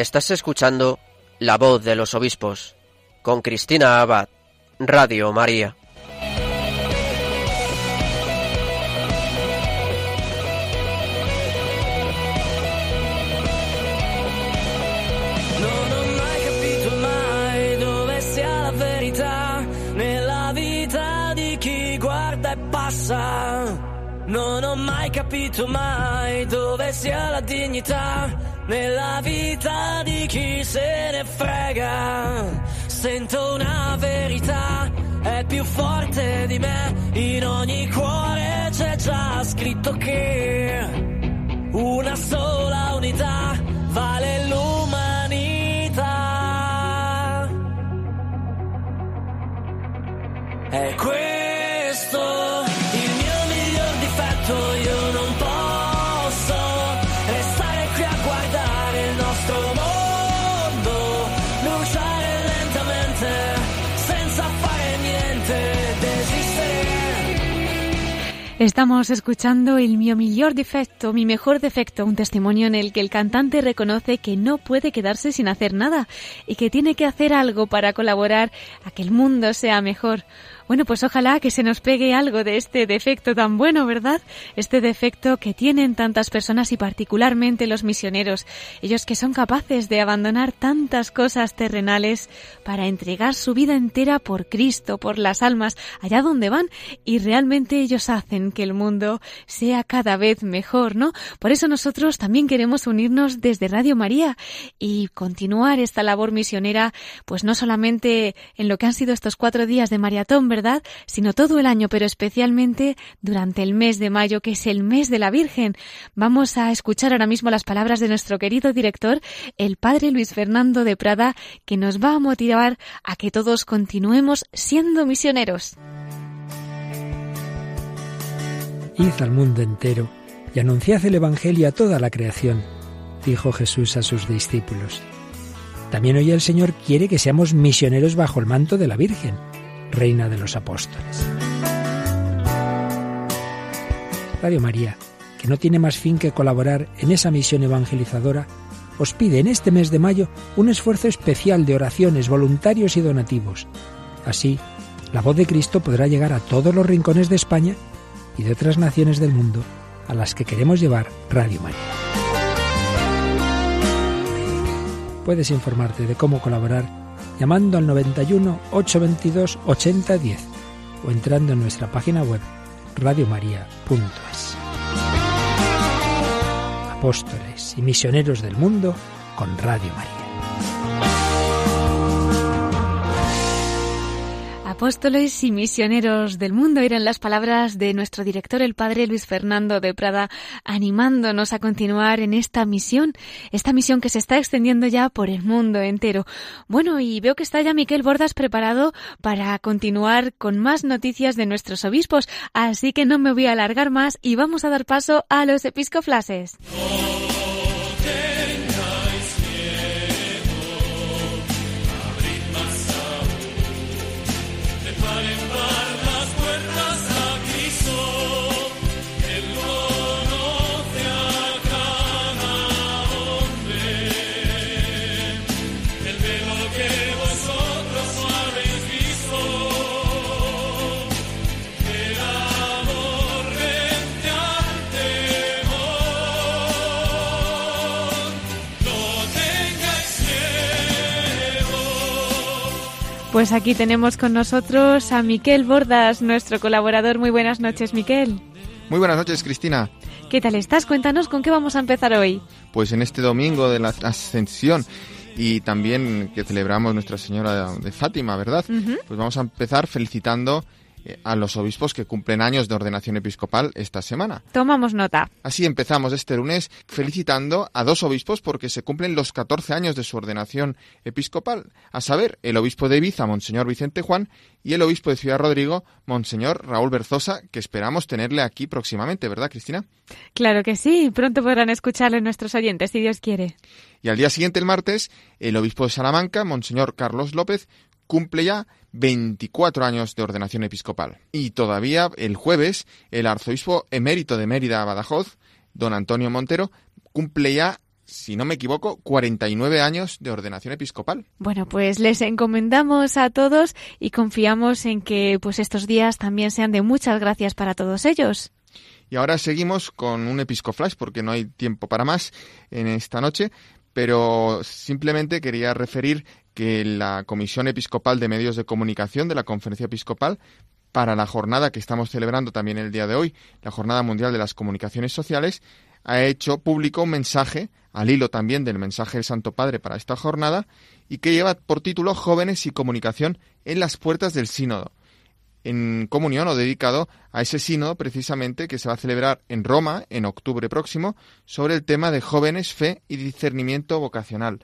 Estás escuchando La voz de los obispos con Cristina Abad, Radio María. Non ho mai capito mai dove sia la dignità nella vita di chi se ne frega. Sento una verità, è più forte di me, in ogni cuore c'è già scritto che una sola unità vale l'umanità. È questo Estamos escuchando el mío mejor defecto, mi mejor defecto, un testimonio en el que el cantante reconoce que no puede quedarse sin hacer nada y que tiene que hacer algo para colaborar a que el mundo sea mejor. Bueno, pues ojalá que se nos pegue algo de este defecto tan bueno, ¿verdad? Este defecto que tienen tantas personas y particularmente los misioneros, ellos que son capaces de abandonar tantas cosas terrenales para entregar su vida entera por Cristo, por las almas, allá donde van, y realmente ellos hacen que el mundo sea cada vez mejor, ¿no? Por eso nosotros también queremos unirnos desde Radio María y continuar esta labor misionera, pues no solamente en lo que han sido estos cuatro días de maratón, ¿verdad? Sino todo el año, pero especialmente durante el mes de mayo, que es el mes de la Virgen. Vamos a escuchar ahora mismo las palabras de nuestro querido director, el Padre Luis Fernando de Prada, que nos va a motivar a que todos continuemos siendo misioneros. Id al mundo entero y anunciad el Evangelio a toda la creación, dijo Jesús a sus discípulos. También hoy el Señor quiere que seamos misioneros bajo el manto de la Virgen, Reina de los Apóstoles. Radio María, que no tiene más fin que colaborar en esa misión evangelizadora, os pide en este mes de mayo un esfuerzo especial de oraciones, voluntarios y donativos. Así, la voz de Cristo podrá llegar a todos los rincones de España y de otras naciones del mundo a las que queremos llevar Radio María. Puedes informarte de cómo colaborar llamando al 91 822 8010 o entrando en nuestra página web radiomaria.es. Apóstoles y misioneros del mundo con Radio María. Apóstoles y misioneros del mundo eran las palabras de nuestro director, el padre Luis Fernando de Prada, animándonos a continuar en esta misión, esta misión que se está extendiendo ya por el mundo entero. Bueno, y veo que está ya Miquel Bordas preparado para continuar con más noticias de nuestros obispos, así que no me voy a alargar más y vamos a dar paso a los episcoflases. Pues aquí tenemos con nosotros a Miquel Bordas, nuestro colaborador. Muy buenas noches, Miquel. Muy buenas noches, Cristina. ¿Qué tal estás? Cuéntanos con qué vamos a empezar hoy. Pues en este domingo de la Ascensión y también que celebramos Nuestra Señora de Fátima, ¿verdad? Pues vamos a empezar felicitando a los obispos que cumplen años de ordenación episcopal esta semana. Tomamos nota. Así empezamos este lunes felicitando a dos obispos porque se cumplen los 14 años de su ordenación episcopal, a saber, el obispo de Ibiza, Monseñor Vicente Juan, y el obispo de Ciudad Rodrigo, Monseñor Raúl Berzosa, que esperamos tenerle aquí próximamente, ¿verdad, Cristina? Claro que sí, pronto podrán escucarle nuestros oyentes, si Dios quiere. Y al día siguiente, el martes, el obispo de Salamanca, Monseñor Carlos López, cumple ya 24 años de ordenación episcopal. Y todavía el jueves, el arzobispo emérito de Mérida, Badajoz, don Antonio Montero, cumple ya si no me equivoco, 49 años de ordenación episcopal. Bueno, pues les encomendamos a todos y confiamos en que pues estos días también sean de muchas gracias para todos ellos. Y ahora seguimos con un episcoflash porque no hay tiempo para más en esta noche, pero simplemente quería referir que la Comisión Episcopal de Medios de Comunicación de la Conferencia Episcopal para la jornada que estamos celebrando también el día de hoy, la Jornada Mundial de las Comunicaciones Sociales, ha hecho público un mensaje, al hilo también del mensaje del Santo Padre para esta jornada, y que lleva por título Jóvenes y Comunicación en las Puertas del Sínodo, en comunión o dedicado a ese sínodo precisamente que se va a celebrar en Roma en octubre próximo sobre el tema de jóvenes, fe y discernimiento vocacional.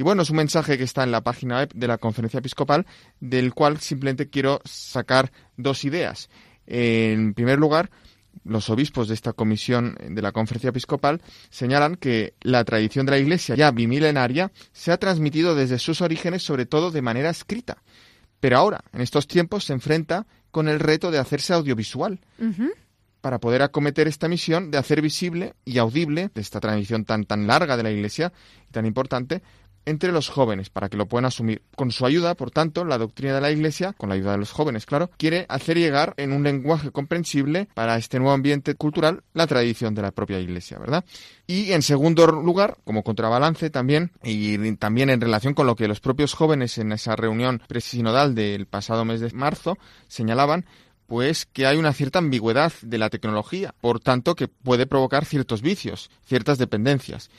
Y bueno, es un mensaje que está en la página web de la Conferencia Episcopal, del cual simplemente quiero sacar dos ideas. En primer lugar, los obispos de esta comisión de la Conferencia Episcopal señalan que la tradición de la Iglesia ya bimilenaria se ha transmitido desde sus orígenes sobre todo de manera escrita. Pero ahora, en estos tiempos, se enfrenta con el reto de hacerse audiovisual. Para poder acometer esta misión de hacer visible y audible de esta tradición tan tan larga de la Iglesia y tan importante, entre los jóvenes para que lo puedan asumir. Con su ayuda, por tanto, la doctrina de la Iglesia, con la ayuda de los jóvenes, claro, quiere hacer llegar en un lenguaje comprensible para este nuevo ambiente cultural la tradición de la propia Iglesia, ¿verdad? Y en segundo lugar, como contrabalance también, y también en relación con lo que los propios jóvenes en esa reunión presinodal del pasado mes de marzo señalaban, pues que hay una cierta ambigüedad de la tecnología, por tanto que puede provocar ciertos vicios, ciertas dependencias.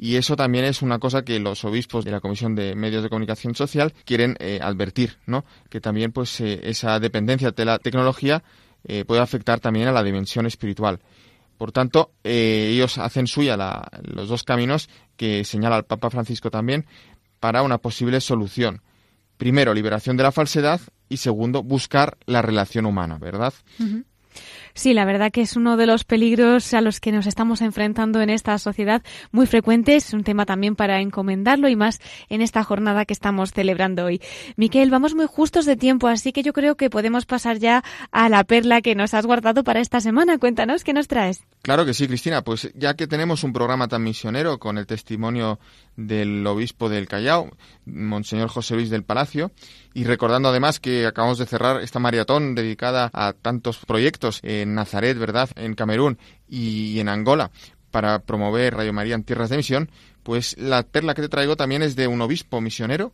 Y eso también es una cosa que los obispos de la Comisión de Medios de Comunicación Social quieren eh, advertir, ¿no? Que también pues eh, esa dependencia de la tecnología eh, puede afectar también a la dimensión espiritual. Por tanto, ellos hacen suya los dos caminos que señala el Papa Francisco también para una posible solución. Primero, liberación de la falsedad y segundo, buscar la relación humana, ¿verdad? Sí, la verdad que es uno de los peligros a los que nos estamos enfrentando en esta sociedad muy frecuente. Es un tema también para encomendarlo y más en esta jornada que estamos celebrando hoy. Miquel, vamos muy justos de tiempo, así que yo creo que podemos pasar ya a la perla que nos has guardado para esta semana. Cuéntanos qué nos traes. Claro que sí, Cristina. Pues ya que tenemos un programa tan misionero con el testimonio del obispo del Callao, Monseñor José Luis del Palacio, y recordando además que acabamos de cerrar esta maratón dedicada a tantos proyectos en Nazaret, ¿verdad?, en Camerún y en Angola para promover Radio María en tierras de misión, pues la perla que te traigo también es de un obispo misionero,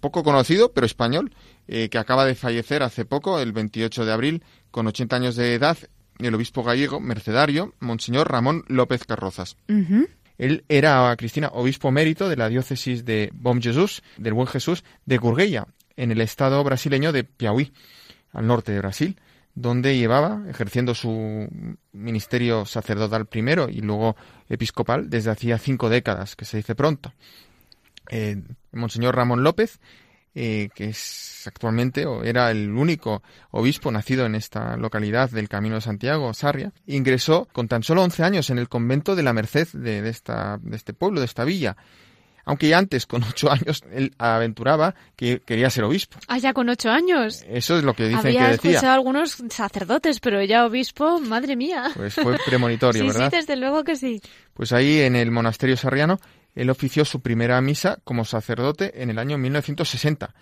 poco conocido, pero español, eh, que acaba de fallecer hace poco, el 28 de abril, con 80 años de edad, el obispo gallego, mercedario, Monseñor Ramón López Carrozas. Él era, Cristina, obispo mérito de la diócesis de Bom Jesús, del Buen Jesús, de Gurgueya, en el estado brasileño de Piauí, al norte de Brasil, donde llevaba, ejerciendo su ministerio sacerdotal primero y luego episcopal desde hacía cinco décadas, que se dice pronto. Eh, Monseñor Ramón López eh, que es actualmente o era el único obispo nacido en esta localidad del Camino de Santiago, Sarria, ingresó con tan solo 11 años en el convento de la Merced de, esta, de este pueblo, de esta villa. Aunque ya antes, con (laughs) ocho años, él aventuraba que quería ser obispo. Ah, ya con ocho años. Eso es lo que dicen Había que decía. escuchado algunos sacerdotes, pero ya obispo, madre mía. Pues fue premonitorio, (laughs) sí, ¿verdad? Sí, desde luego que sí. Pues ahí en el monasterio sarriano, él ofició su primera misa como sacerdote en el año 1960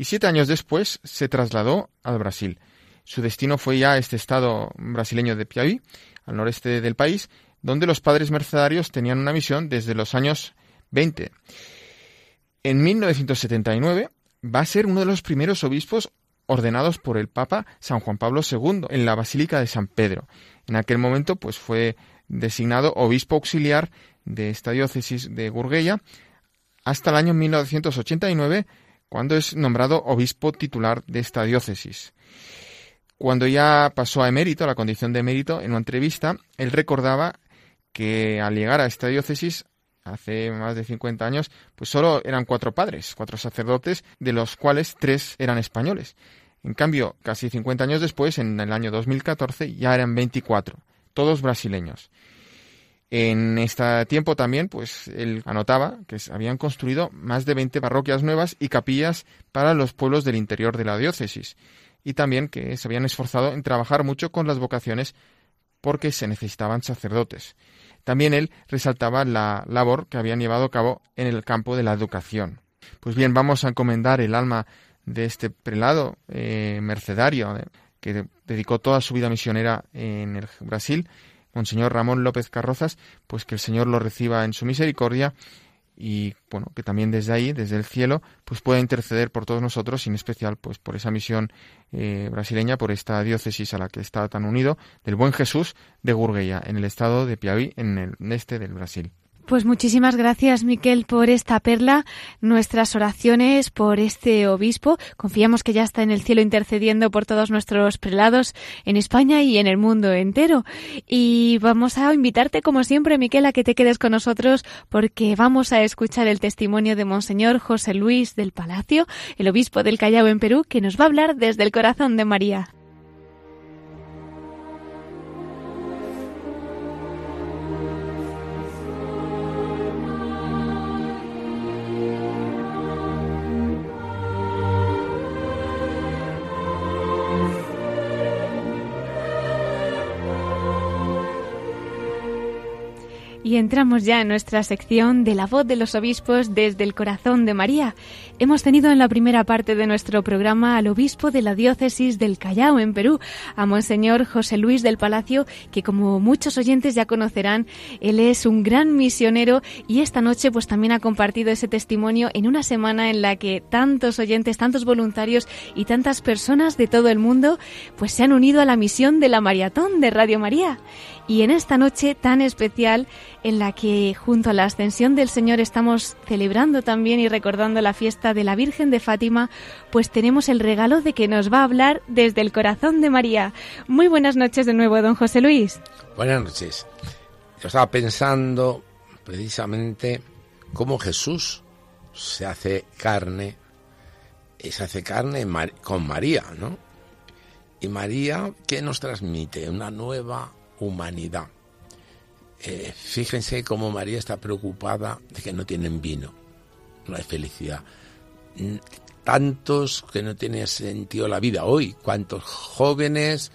y siete años después se trasladó al Brasil. Su destino fue ya este estado brasileño de Piauí, al noreste del país, donde los padres mercedarios tenían una misión desde los años 20. En 1979 va a ser uno de los primeros obispos ordenados por el Papa San Juan Pablo II en la Basílica de San Pedro. En aquel momento, pues fue designado obispo auxiliar de esta diócesis de Gurgueya hasta el año 1989 cuando es nombrado obispo titular de esta diócesis. Cuando ya pasó a emérito, a la condición de emérito, en una entrevista, él recordaba que al llegar a esta diócesis hace más de 50 años, pues solo eran cuatro padres, cuatro sacerdotes, de los cuales tres eran españoles. En cambio, casi 50 años después, en el año 2014, ya eran 24, todos brasileños. En este tiempo también, pues él anotaba que habían construido más de 20 parroquias nuevas y capillas para los pueblos del interior de la diócesis, y también que se habían esforzado en trabajar mucho con las vocaciones porque se necesitaban sacerdotes. También él resaltaba la labor que habían llevado a cabo en el campo de la educación. Pues bien, vamos a encomendar el alma de este prelado eh, mercedario eh, que dedicó toda su vida misionera en el Brasil Monseñor Ramón López Carrozas, pues que el Señor lo reciba en su misericordia y bueno, que también desde ahí, desde el cielo, pues pueda interceder por todos nosotros, y en especial pues por esa misión eh, brasileña, por esta diócesis a la que está tan unido, del buen Jesús de Gurgueya, en el estado de Piauí, en el este del Brasil. Pues muchísimas gracias, Miquel, por esta perla, nuestras oraciones por este obispo. Confiamos que ya está en el cielo intercediendo por todos nuestros prelados en España y en el mundo entero. Y vamos a invitarte, como siempre, Miquel, a que te quedes con nosotros porque vamos a escuchar el testimonio de Monseñor José Luis del Palacio, el obispo del Callao en Perú, que nos va a hablar desde el corazón de María. Y entramos ya en nuestra sección de la voz de los obispos desde el corazón de María. Hemos tenido en la primera parte de nuestro programa al obispo de la diócesis del Callao en Perú, a Monseñor José Luis del Palacio, que como muchos oyentes ya conocerán, él es un gran misionero y esta noche pues también ha compartido ese testimonio en una semana en la que tantos oyentes, tantos voluntarios y tantas personas de todo el mundo pues se han unido a la misión de la maratón de Radio María. Y en esta noche tan especial en la que junto a la ascensión del Señor estamos celebrando también y recordando la fiesta de la Virgen de Fátima, pues tenemos el regalo de que nos va a hablar desde el corazón de María. Muy buenas noches de nuevo, don José Luis. Buenas noches. Yo estaba pensando precisamente cómo Jesús se hace carne, y se hace carne con María, ¿no? Y María, ¿qué nos transmite? Una nueva humanidad. Eh, fíjense cómo María está preocupada de que no tienen vino. No hay felicidad. Tantos que no tienen sentido la vida hoy. Cuántos jóvenes,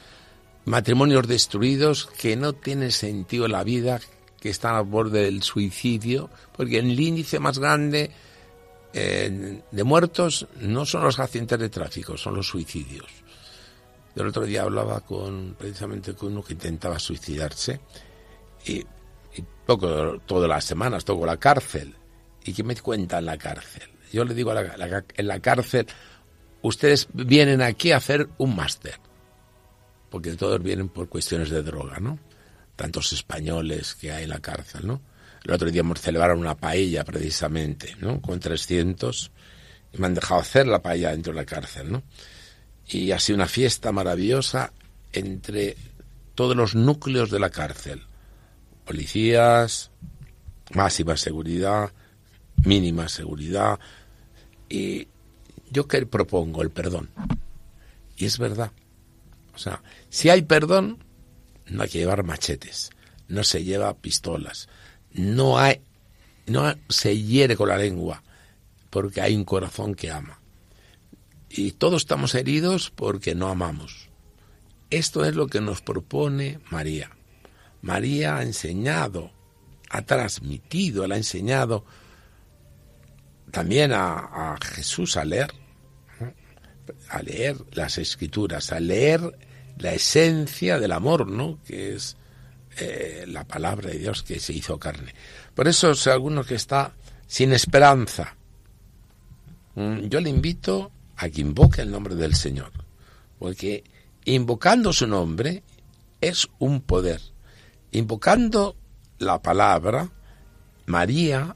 matrimonios destruidos que no tienen sentido la vida, que están al borde del suicidio, porque el índice más grande eh, de muertos no son los accidentes de tráfico, son los suicidios. el otro día hablaba con precisamente con uno que intentaba suicidarse y, y toco todas las semanas, toco la cárcel. ¿Y qué me cuenta en la cárcel? Yo le digo a la, en la cárcel, ustedes vienen aquí a hacer un máster, porque todos vienen por cuestiones de droga, ¿no? Tantos españoles que hay en la cárcel, ¿no? El otro día hemos celebrado una paella precisamente, ¿no? Con 300 y me han dejado hacer la paella dentro de la cárcel, ¿no? Y ha sido una fiesta maravillosa entre todos los núcleos de la cárcel. Policías, máxima seguridad, mínima seguridad. Y yo que propongo el perdón. Y es verdad. O sea, si hay perdón, no hay que llevar machetes, no se lleva pistolas, no hay, no se hiere con la lengua, porque hay un corazón que ama. Y todos estamos heridos porque no amamos. Esto es lo que nos propone María. María ha enseñado, ha transmitido, le ha enseñado también a, Jesús a leer, a leer las escrituras, a leer la esencia del amor, ¿no? Que es eh, la palabra de Dios que se hizo carne. Por eso, si alguno que está sin esperanza, mm, yo le invito a que invoque el nombre del Señor, porque invocando su nombre es un poder. Invocando la palabra, María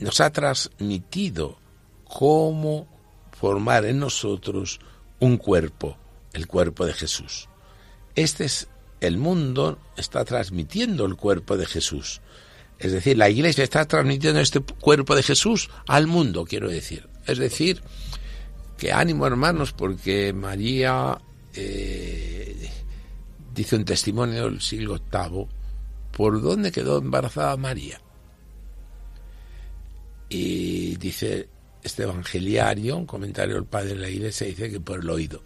nos ha transmitido cómo formar en nosotros un cuerpo, el cuerpo de Jesús. Este es el mundo está transmitiendo el cuerpo de Jesús. Es decir, la iglesia está transmitiendo este cuerpo de Jesús al mundo, quiero decir. Es decir, que ánimo hermanos, porque María eh, dice un testimonio del siglo VIII, ¿por dónde quedó embarazada María? Y dice este evangeliario, un comentario del padre de la iglesia, dice que por el oído.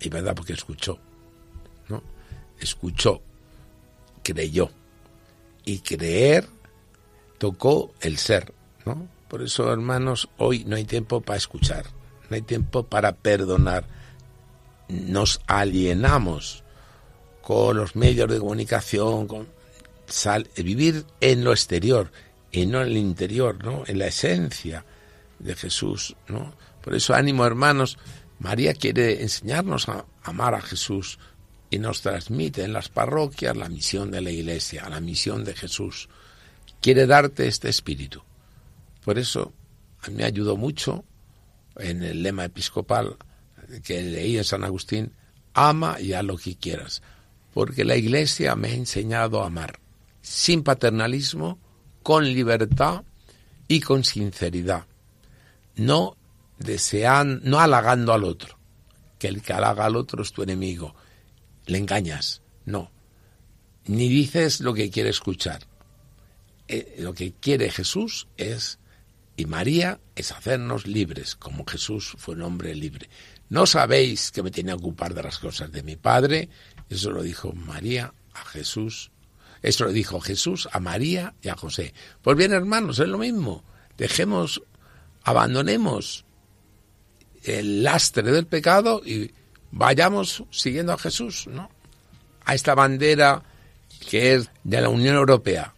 Y verdad, porque escuchó escuchó, creyó. Y creer tocó el ser, ¿no? Por eso, hermanos, hoy no hay tiempo para escuchar, no hay tiempo para perdonar. Nos alienamos con los medios de comunicación, con vivir en lo exterior y no en el interior, ¿no? En la esencia de Jesús, ¿no? Por eso, ánimo, hermanos, María quiere enseñarnos a amar a Jesús, y nos transmite en las parroquias la misión de la Iglesia, la misión de Jesús. Quiere darte este espíritu. Por eso a mí me ayudó mucho en el lema episcopal que leí en San Agustín, ama y haz lo que quieras, porque la Iglesia me ha enseñado a amar, sin paternalismo, con libertad y con sinceridad, no desean, no halagando al otro, que el que halaga al otro es tu enemigo, le engañas, no. Ni dices lo que quiere escuchar. Eh, lo que quiere Jesús es, y María, es hacernos libres, como Jesús fue un hombre libre. No sabéis que me tiene que ocupar de las cosas de mi Padre. Eso lo dijo María a Jesús. Eso lo dijo Jesús a María y a José. Pues bien, hermanos, es lo mismo. Dejemos, abandonemos el lastre del pecado y vayamos siguiendo a Jesús, ¿no? A esta bandera que es de la Unión Europea,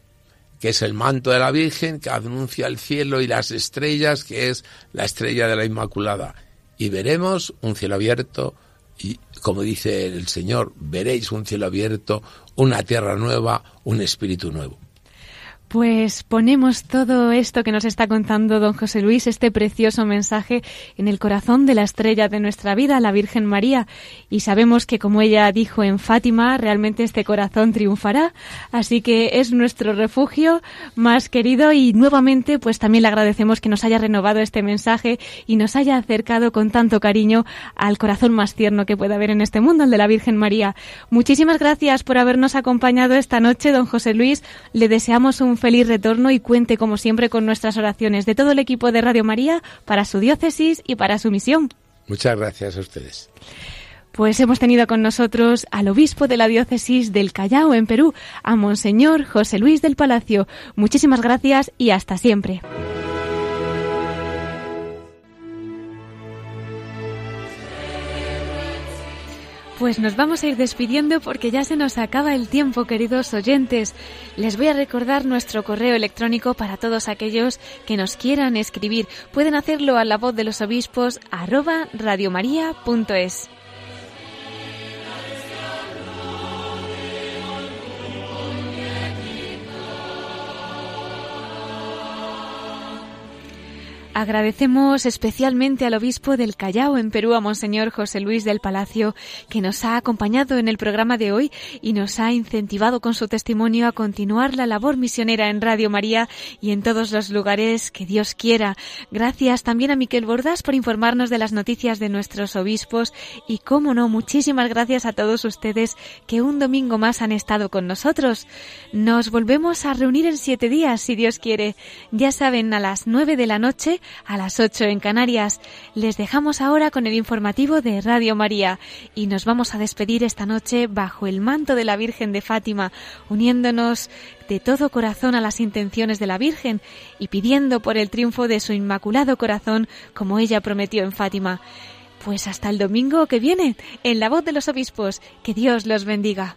que es el manto de la Virgen, que anuncia el cielo y las estrellas, que es la estrella de la Inmaculada. Y veremos un cielo abierto, y como dice el Señor, veréis un cielo abierto, una tierra nueva, un espíritu nuevo. Pues ponemos todo esto que nos está contando don José Luis, este precioso mensaje, en el corazón de la estrella de nuestra vida, la Virgen María. Y sabemos que, como ella dijo en Fátima, realmente este corazón triunfará. Así que es nuestro refugio más querido y nuevamente, pues también le agradecemos que nos haya renovado este mensaje y nos haya acercado con tanto cariño al corazón más tierno que pueda haber en este mundo, el de la Virgen María. Muchísimas gracias por habernos acompañado esta noche, don José Luis. Le deseamos un feliz retorno y cuente como siempre con nuestras oraciones de todo el equipo de Radio María para su diócesis y para su misión. Muchas gracias a ustedes. Pues hemos tenido con nosotros al obispo de la diócesis del Callao en Perú, a Monseñor José Luis del Palacio. Muchísimas gracias y hasta siempre. Pues nos vamos a ir despidiendo porque ya se nos acaba el tiempo, queridos oyentes. Les voy a recordar nuestro correo electrónico para todos aquellos que nos quieran escribir. Pueden hacerlo a la voz de los obispos arroba radiomaria.es. Agradecemos especialmente al obispo del Callao en Perú, a Monseñor José Luis del Palacio, que nos ha acompañado en el programa de hoy y nos ha incentivado con su testimonio a continuar la labor misionera en Radio María y en todos los lugares que Dios quiera. Gracias también a Miquel Bordas por informarnos de las noticias de nuestros obispos y, cómo no, muchísimas gracias a todos ustedes que un domingo más han estado con nosotros. Nos volvemos a reunir en siete días, si Dios quiere. Ya saben, a las nueve de la noche a las 8 en Canarias. Les dejamos ahora con el informativo de Radio María y nos vamos a despedir esta noche bajo el manto de la Virgen de Fátima, uniéndonos de todo corazón a las intenciones de la Virgen y pidiendo por el triunfo de su inmaculado corazón como ella prometió en Fátima. Pues hasta el domingo que viene, en la voz de los obispos, que Dios los bendiga.